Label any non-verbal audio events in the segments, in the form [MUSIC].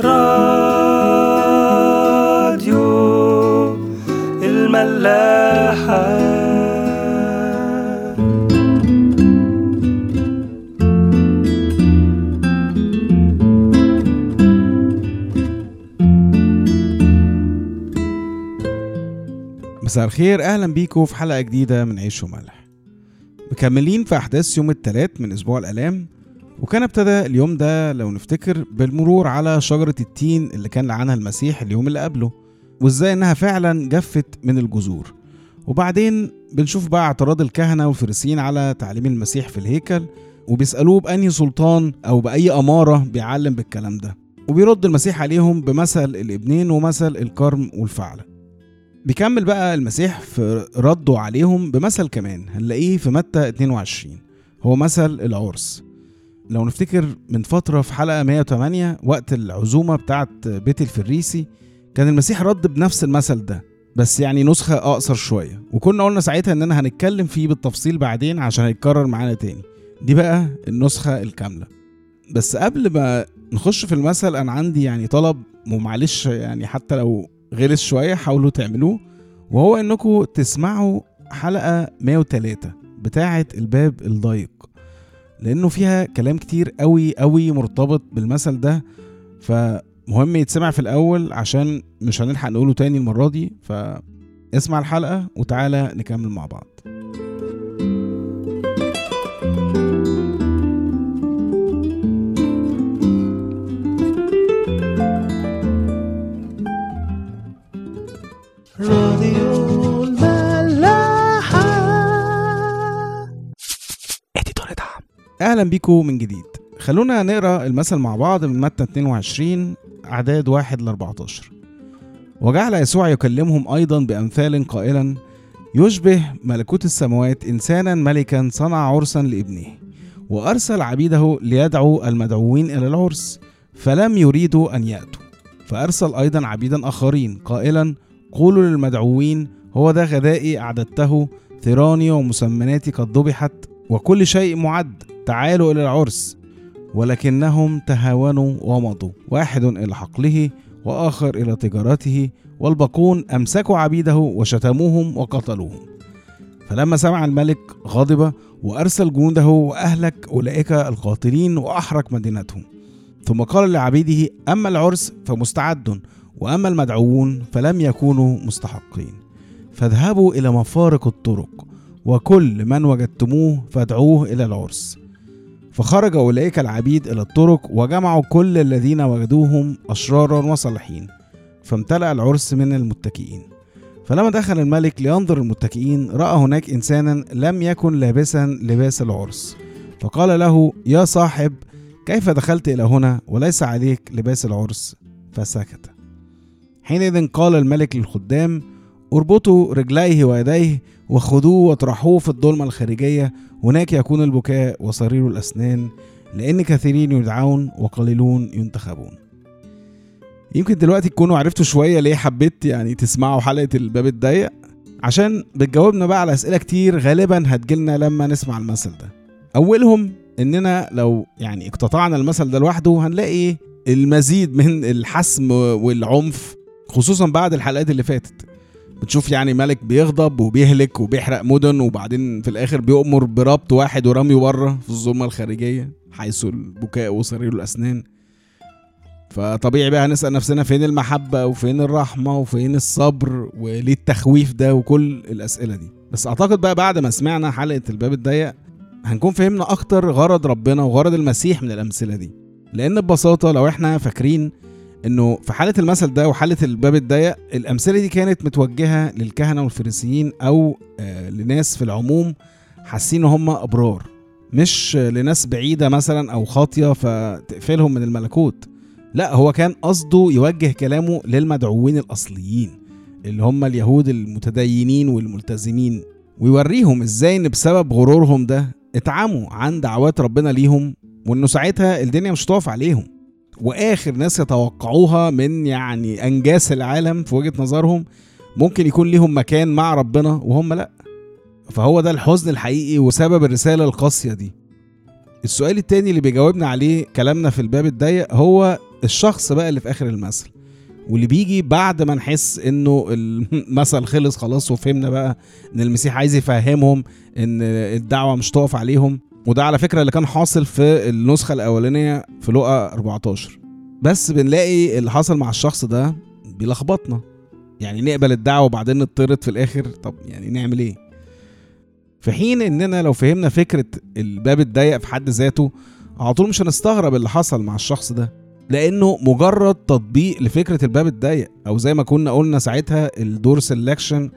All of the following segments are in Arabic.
راديو الملاحة. مساء الخير أهلا بيكم في حلقة جديدة من عيش وملح. مكملين في أحداث يوم الثلاث من أسبوع الألام وكان ابتدى اليوم ده لو نفتكر بالمرور على شجرة التين اللي كان لعنها المسيح اليوم اللي قبله وازاي إنها فعلا جفت من الجذور. وبعدين بنشوف بقى اعتراض الكهنة والفريسيين على تعليم المسيح في الهيكل وبيسألوه بأنهي سلطان أو بأي أمارة بيعلم بالكلام ده. وبيرد المسيح عليهم بمثل الابنين ومثل الكرم والفعله بيكمل بقى المسيح في رده عليهم بمثل كمان هنلاقيه في متى 22 هو مثل العرس. لو نفتكر من فترة في حلقة 108 وقت العزومة بتاعت بيت الفريسي كان المسيح رد بنفس المثل ده بس يعني نسخة أقصر شوية. وكنا قلنا ساعتها إننا هنتكلم فيه بالتفصيل بعدين عشان هيتكرر معانا تاني. دي بقى النسخة الكاملة. بس قبل ما نخش في المثل أنا عندي يعني طلب ومعلش يعني حتى لو غلس شوية حاولوا تعملوه. وهو انكم تسمعوا حلقة 103 بتاعه الباب الضيق. لأنه فيها كلام كتير قوي قوي مرتبط بالمثل ده. فمهم يتسمع في الأول عشان مش هنلحق نقوله تاني المرة دي. فاسمع الحلقة وتعالى نكمل مع بعض. راديو أهلا بيكم من جديد. خلونا نقرأ المثل مع بعض من متى 22 أعداد 1 ل 14 وجعل يسوع يكلمهم أيضا بأمثال قائلا يشبه ملكوت السماوات انسانا ملكا صنع عرسا لابنه وأرسل عبيده ليدعوا المدعوين إلى العرس فلم يريدوا أن يأتوا. فأرسل أيضا عبيدا آخرين قائلا قولوا للمدعوين هو ده غدائي أعددته ثيراني ومسمناتي قد ذبحت وكل شيء معد تعالوا إلى العرس. ولكنهم تهاونوا ومضوا واحد إلى حقله وآخر إلى تجارته والباقون أمسكوا عبيده وشتموهم وقتلوهم. فلما سمع الملك غضب وأرسل جنوده وأهلك أولئك القاتلين وأحرق مدينتهم. ثم قال لعبيده أما العرس فمستعد وأما المدعوون فلم يكونوا مستحقين. فاذهبوا إلى مفارق الطرق. وكل من وجدتموه فادعوه إلى العرس. فخرج أولئك العبيد إلى الطرق وجمعوا كل الذين وجدوهم أشرارا وصالحين فامتلأ العرس من المتكئين. فلما دخل الملك لينظر المتكئين رأى هناك إنسانا لم يكن لابسا لباس العرس. فقال له يا صاحب كيف دخلت إلى هنا وليس عليك لباس العرس؟ فسكت. حينئذ قال الملك للخدام اربطوا رجليه ويديه وخذوه واطرحوه في الظلمة الخارجية. هناك يكون البكاء وصرير الأسنان لأن كثيرين يدعون وقليلون ينتخبون. يمكن دلوقتي تكونوا عرفتوا شوية ليه حبيت يعني تسمعوا حلقة الباب الضيق. عشان بتجاوبنا بقى على أسئلة كتير غالبا هتجيلنا لما نسمع المثل ده. أولهم إننا لو يعني اقتطعنا المثل ده لوحده هنلاقي المزيد من الحسم والعنف خصوصا بعد الحلقات اللي فاتت. بتشوف يعني ملك بيغضب وبيهلك وبيحرق مدن وبعدين في الآخر بيؤمر بربط واحد ورميه بره في الظلمة الخارجية حيث البكاء وصرير الأسنان. فطبيعي بقى هنسأل نفسنا فين المحبة وفين الرحمة وفين الصبر وليه التخويف ده وكل الأسئلة دي. بس أعتقد بقى بعد ما سمعنا حلقة الباب الضيق هنكون فهمنا أكتر غرض ربنا وغرض المسيح من الأمثلة دي. لأن ببساطة لو إحنا فاكرين إنه في حالة المثل ده وحالة الباب الضيق الأمثلة دي كانت متوجهة للكهنة والفريسيين أو آه لناس في العموم حاسين إن هم أبرار مش لناس بعيدة مثلا أو خاطية فتقفلهم من الملكوت. لا هو كان قصده يوجه كلامه للمدعوين الأصليين اللي هم اليهود المتدينين والملتزمين ويوريهم إزاي إن بسبب غرورهم ده اتعموا عن دعوات ربنا ليهم وإنه ساعتها الدنيا مش هتقف عليهم. وآخر ناس يتوقعوها من يعني أنجاس العالم في وجهة نظرهم ممكن يكون ليهم مكان مع ربنا وهم لأ. فهو ده الحزن الحقيقي وسبب الرسالة القاسية دي. السؤال التاني اللي بيجاوبنا عليه كلامنا في الباب الضيق هو الشخص بقى اللي في آخر المثل. واللي بيجي بعد ما نحس إنه المثل خلص خلاص وفهمنا بقى إن المسيح عايز يفهمهم إن الدعوة مش تقف عليهم. وده على فكرة اللي كان حاصل في النسخة الأولانية في لقا 14 بس بنلاقي اللي حصل مع الشخص ده بيلخبطنا. يعني نقبل الدعوة وبعدين نضطرد في الآخر. طب يعني نعمل إيه؟ في حين إننا لو فهمنا فكرة الباب الضيق في حد ذاته على طول مش هنستغرب اللي حصل مع الشخص ده. لأنه مجرد تطبيق لفكرة الباب الضيق أو زي ما كنا قلنا ساعتها الدور سelection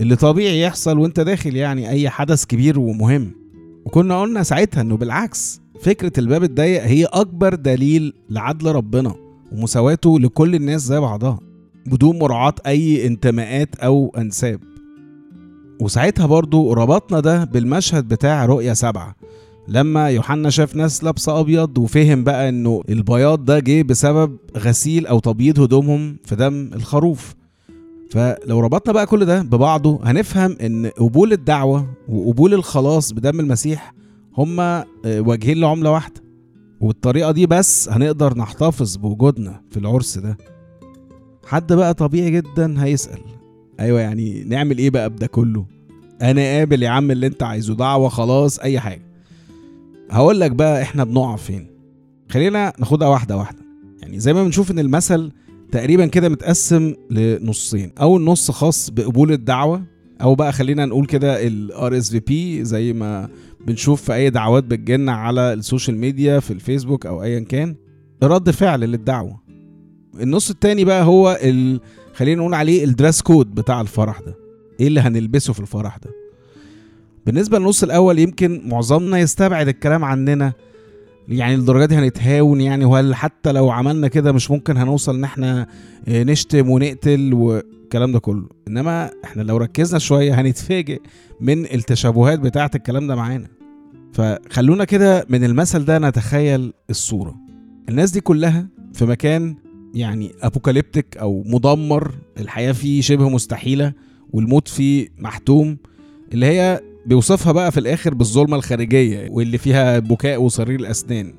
اللي طبيعي يحصل وأنت داخل يعني أي حدث كبير ومهم. وكنا قلنا ساعتها إنه بالعكس فكرة الباب الضيق هي أكبر دليل لعدل ربنا ومساواته لكل الناس زي بعضها بدون مراعاة أي انتماءات أو أنساب. وساعتها برضو ربطنا ده بالمشهد بتاع رؤية سبعة لما يوحنا شاف ناس لابسة أبيض وفهم بقى إنه البياض ده جه بسبب غسيل أو تبييض هدومهم في دم الخروف. فلو ربطنا بقى كل ده ببعضه هنفهم إن قبول الدعوة وقبول الخلاص بدم المسيح هما وجهين لعملة واحدة. وبالطريقة دي بس هنقدر نحتفظ بوجودنا في العرس ده. حد بقى طبيعي جدا هيسأل أيوه يعني نعمل إيه بقى بده كله؟ أنا قابل يا عم اللي أنت عايزه دعوة خلاص أي حاجة. هقول لك بقى إحنا بنقع فين. خلينا ناخدها واحدة واحدة. يعني زي ما بنشوف إن المثل تقريبا كده متقسم لنصين. أول نص خاص بقبول الدعوة أو بقى خلينا نقول كده ال RSVP زي ما بنشوف في أي دعوات بتجيلنا على السوشيال ميديا في الفيسبوك أو ايا كان رد فعل للدعوة. النص التاني بقى هو ال... خلينا نقول عليه ال dress code بتاع الفرح ده. إيه اللي هنلبسه في الفرح ده؟ بالنسبة للنص الأول يمكن معظمنا يستبعد الكلام عننا يعني الدرجات دي هنتهاون يعني وهل حتى لو عملنا كده مش ممكن هنوصل إن إحنا نشتم ونقتل والكلام ده كله. إنما إحنا لو ركزنا شوية هنتفاجئ من التشابهات بتاعة الكلام ده معانا. فخلونا كده من المثل ده نتخيل الصورة. الناس دي كلها في مكان يعني ابوكاليبتيك أو مدمر الحياة فيه شبه مستحيلة والموت فيه محتوم اللي هي بيوصفها بقى في الآخر بالظلمة الخارجية واللي فيها بكاء وصرير الأسنان.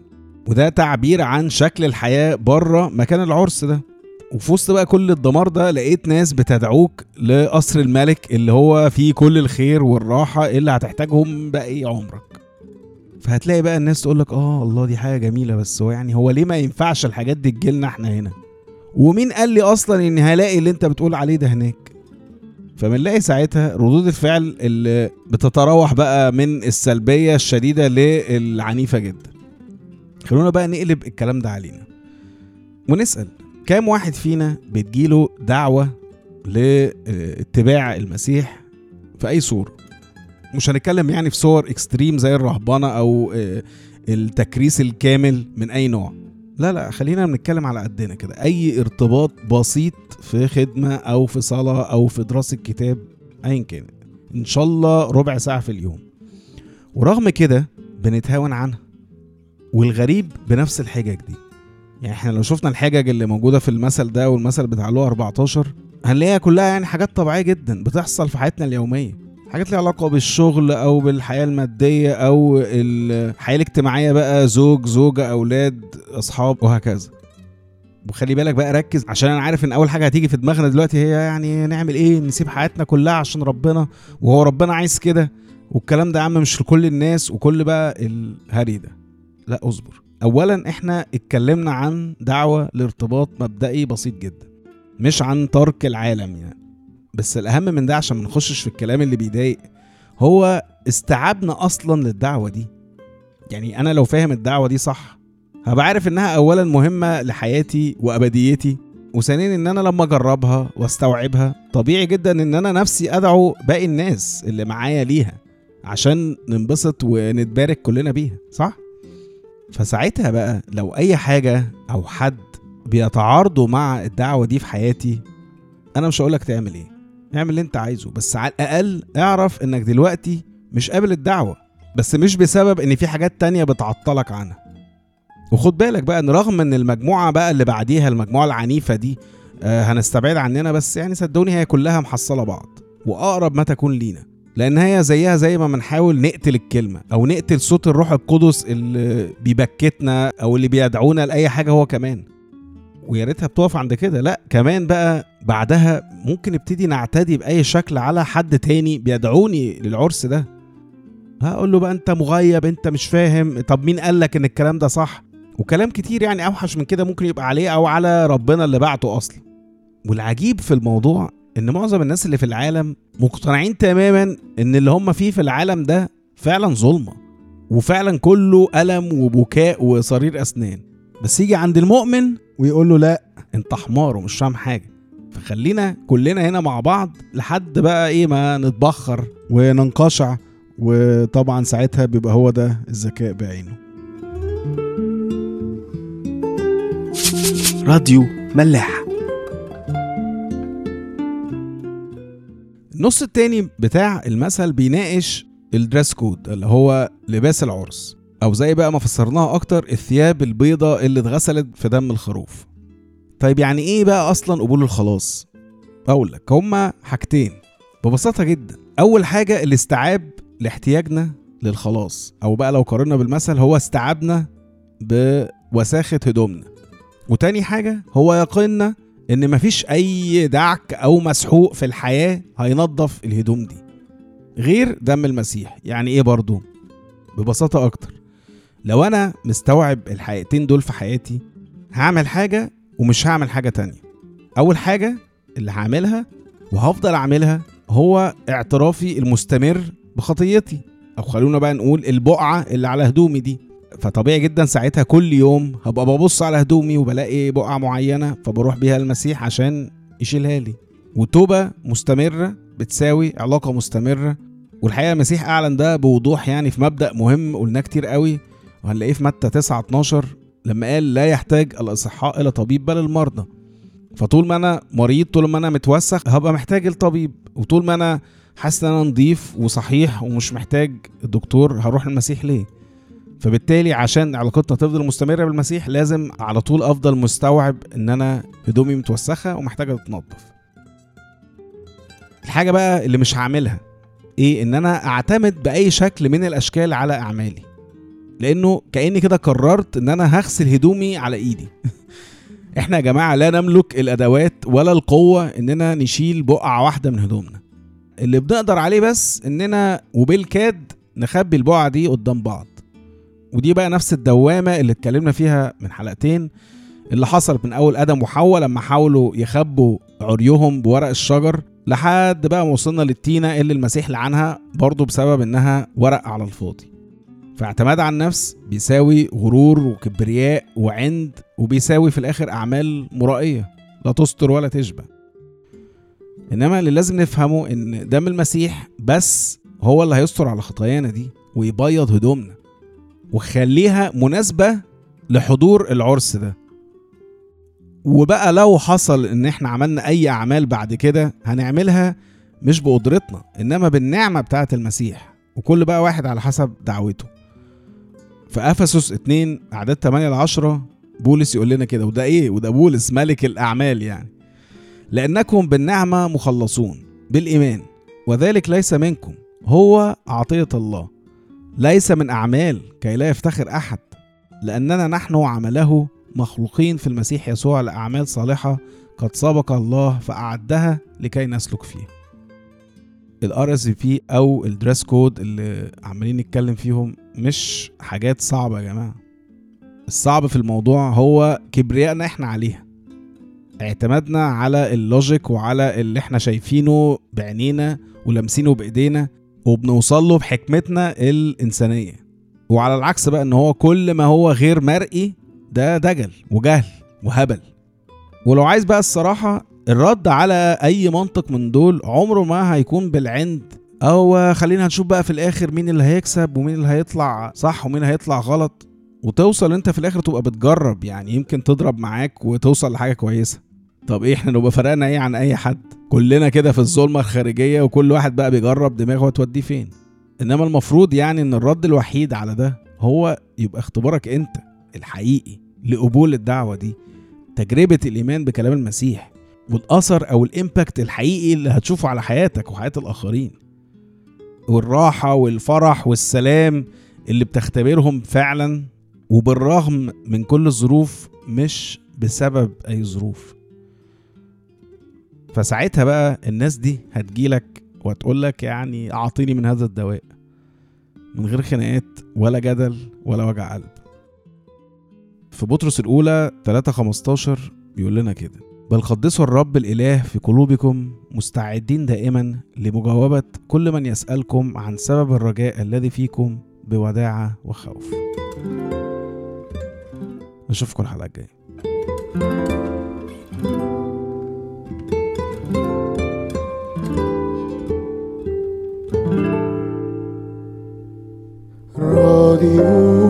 وده تعبير عن شكل الحياة بره مكان العرس ده. وفي وسط بقى كل الدمار ده لقيت ناس بتدعوك لقصر الملك اللي هو فيه كل الخير والراحة اللي هتحتاجهم باقي عمرك. فهتلاقي بقى الناس تقول لك آه الله دي حاجة جميلة بس هو يعني هو ليه ما ينفعش الحاجات دي تجيلنا إحنا هنا؟ ومين قال لي أصلا ان هلاقي اللي أنت بتقول عليه ده هناك؟ فبنلاقي ساعتها ردود الفعل اللي بتتراوح بقى من السلبية الشديدة للعنيفة جدا. خلونا بقى نقلب الكلام ده علينا. ونسأل كام واحد فينا بتجيله دعوة لاتباع المسيح في أي صورة؟ مش هنتكلم يعني في صور اكستريم زي الرهبنة أو التكريس الكامل من أي نوع. لا لا خلينا بنتكلم على قدنا كده. أي ارتباط بسيط في خدمة أو في صلاة أو في دراسة كتاب ايا كان إن شاء الله ربع ساعة في اليوم. ورغم كده بنتهاون عنها والغريب بنفس الحجج دي. يعني إحنا لو شفنا الحجج اللي موجودة في المثل ده والمثل بتاع لو 14 هنلاقيها كلها يعني حاجات طبيعية جدا بتحصل في حياتنا اليومية. حاجات ليها علاقة بالشغل أو بالحياة المادية أو الحياة الاجتماعية بقى زوج زوجة أولاد أصحاب وهكذا. وخلي بالك بقى ركز. عشان أنا عارف إن أول حاجة هتيجي في دماغنا دلوقتي هي يعني نعمل إيه؟ نسيب حياتنا كلها عشان ربنا وهو ربنا عايز كده. والكلام ده يا عم مش لكل الناس وكل بقى الهري ده. لا أصبر. اولا إحنا اتكلمنا عن دعوة لارتباط مبدئي بسيط جدا مش عن ترك العالم يعني. بس الأهم من ده عشان ما نخشش في الكلام اللي بيضايق هو استيعابنا أصلا للدعوة دي. يعني أنا لو فاهم الدعوة دي صح هبقى عارف إنها اولا مهمة لحياتي وأبديتي وثانيا إن أنا لما أجربها وأستوعبها طبيعي جدا إن أنا نفسي أدعو باقي الناس اللي معايا ليها عشان ننبسط ونتبارك كلنا بيها صح؟ فساعتها بقى لو أي حاجة أو حد بيتعارضوا مع الدعوة دي في حياتي أنا مش هقولك تعمل إيه. اعمل اللي انت عايزه بس على الأقل اعرف إنك دلوقتي مش قابل الدعوة بس مش بسبب إن في حاجات تانية بتعطلك عنها. وخد بالك بقى إن رغم إن المجموعة بقى اللي بعديها المجموعة العنيفة دي آه هنستبعد عننا بس يعني صدقوني هي كلها محصلة بعض وأقرب ما تكون لينا. لأن هي زيها زي ما بنحاول نقتل الكلمة أو نقتل صوت الروح القدس اللي بيبكتنا أو اللي بيدعونا لأي حاجة هو كمان. ويا ريتها بتقف عند كده. لا كمان بقى بعدها ممكن نبتدي نعتدي بأي شكل على حد تاني بيدعوني للعرس ده. هقول له بقى انت مغيب انت مش فاهم طب مين قال لك ان الكلام ده صح؟ وكلام كتير يعني أوحش من كده ممكن يبقى عليه أو على ربنا اللي بعته أصلا. والعجيب في الموضوع إن معظم الناس اللي في العالم مقتنعين تماما إن اللي هم فيه في العالم ده فعلا ظلمة وفعلا كله ألم وبكاء وصرير أسنان. بس يجي عند المؤمن ويقول له لا انت حمار ومش فاهم حاجة. فخلينا كلنا هنا مع بعض لحد بقى إيه ما نتبخر وننقشع. وطبعا ساعتها بيبقى هو ده الذكاء بعينه. راديو ملاح النص التاني بتاع المثل بيناقش الدريس كود اللي هو لباس العرس. أو زي بقى ما فسرناها أكتر الثياب البيضة اللي اتغسلت في دم الخروف. طيب يعني إيه بقى أصلا قبول الخلاص؟ أقول لك هما حاجتين ببساطة جدا. أول حاجة الاستيعاب لاحتياجنا للخلاص أو بقى لو قارنا بالمثل هو استيعابنا بوساخة هدومنا. وتاني حاجة هو يقيننا إن مفيش أي دعك أو مسحوق في الحياة هينظف الهدوم دي. غير دم المسيح. يعني إيه برضو؟ ببساطة أكتر. لو أنا مستوعب الحقيقتين دول في حياتي هعمل حاجة ومش هعمل حاجة تانية. أول حاجة اللي هعملها وهفضل أعملها هو اعترافي المستمر بخطيتي. أو خلونا بقى نقول البقعة اللي على هدومي دي. فطبيعي جدا ساعتها كل يوم هبقى ببص على هدومي وبلاقي بقعة معينة فبروح بيها المسيح عشان يشيلها لي. وتوبة مستمرة بتساوي علاقة مستمرة. والحقيقة المسيح أعلن ده بوضوح يعني في مبدأ مهم قلناه كتير قوي. وهنلاقيه في متى 9 12 لما قال لا يحتاج الأصحاء إلى طبيب بل المرضى. فطول ما أنا مريض طول ما أنا متوسخ هبقى محتاج الطبيب. وطول ما أنا حاسس إن أنا نضيف وصحيح ومش محتاج الدكتور هروح المسيح ليه؟ فبالتالي عشان علاقتنا تفضل مستمرة بالمسيح لازم على طول أفضل مستوعب إن أنا هدومي متوسخة ومحتاجه تتنضف الحاجة بقى اللي مش هعملها إيه؟ إن أنا أعتمد بأي شكل من الأشكال على أعمالي. لأنه كاني كده قررت ان أنا هغسل هدومي على ايدي. [LAUGHS] إحنا يا جماعة لا نملك الأدوات ولا القوة إننا نشيل بقعة واحدة من هدومنا. اللي بنقدر عليه بس إننا وبالكاد نخبي البقعة دي قدام بعض. ودي بقى نفس الدوامة اللي اتكلمنا فيها من حلقتين اللي حصلت من أول آدم وحواء لما حاولوا يخبوا عريهم بورق الشجر لحد بقى ما وصلنا للتينة اللي المسيح لعنها برضه بسبب إنها ورق على الفاضي. فاعتماد على النفس بيساوي غرور وكبرياء وعند وبيساوي في الآخر أعمال مرائية لا تستر ولا تشبه إنما اللي لازم نفهمه إن دم المسيح بس هو اللي هيستر على خطايانا دي ويبيض هدومنا وخليها مناسبة لحضور العرس ده. وبقى لو حصل إن إحنا عملنا أي أعمال بعد كده هنعملها مش بقدرتنا إنما بالنعمة بتاعة المسيح وكل بقى واحد على حسب دعوته. في أفسس 2 أعداد 8 ل 10 بولس يقول لنا كده وده إيه؟ وده بولس ملك الأعمال يعني. لأنكم بالنعمة مخلصون بالإيمان وذلك ليس منكم هو عطية الله. ليس من أعمال كي لا يفتخر أحد لأننا نحن عمله مخلوقين في المسيح يسوع لأعمال صالحة قد سبق الله فأعدها لكي نسلك فيها. ال RSVP أو ال dress code اللي عمالين نتكلم فيهم مش حاجات صعبة يا جماعة. الصعب في الموضوع هو كبريائنا إحنا عليها. اعتمادنا على ال logic وعلى اللي إحنا شايفينه بعينينا ولامسينه بإيدينا وبنوصل له بحكمتنا الإنسانية. وعلى العكس بقى إن هو كل ما هو غير مرئي ده دجل وجهل وهبل. ولو عايز بقى الصراحة الرد على أي منطق من دول عمره ما هيكون بالعند. أو خلينا هنشوف بقى في الآخر مين اللي هيكسب ومين اللي هيطلع صح ومين هيطلع غلط. وتوصل أنت في الآخر تبقى بتجرب يعني يمكن تضرب معاك وتوصل لحاجة كويسة. طب إيه إحنا نبقى فرقنا إيه عن أي حد؟ كلنا كده في الظلمة الخارجية وكل واحد بقى بيجرب دماغه هتوديه فين. إنما المفروض يعني إن الرد الوحيد على ده هو يبقى اختبارك أنت الحقيقي لقبول الدعوة دي تجربة الإيمان بكلام المسيح. والأثر أو الإمباكت الحقيقي اللي هتشوفه على حياتك وحياة الآخرين. والراحة والفرح والسلام اللي بتختبرهم فعلا وبالرغم من كل الظروف مش بسبب أي ظروف. فساعتها بقى الناس دي هتجيلك وهتقولك يعني أعطيني من هذا الدواء من غير خناقات ولا جدل ولا وجع قلب. في بطرس الأولى 3 15 بيقول لنا كده بل قدسوا الرب الإله في قلوبكم مستعدين دائما لمجاوبة كل من يسألكم عن سبب الرجاء الذي فيكم بوداعة وخوف. نشوفكم الحلقة الجاية. راديو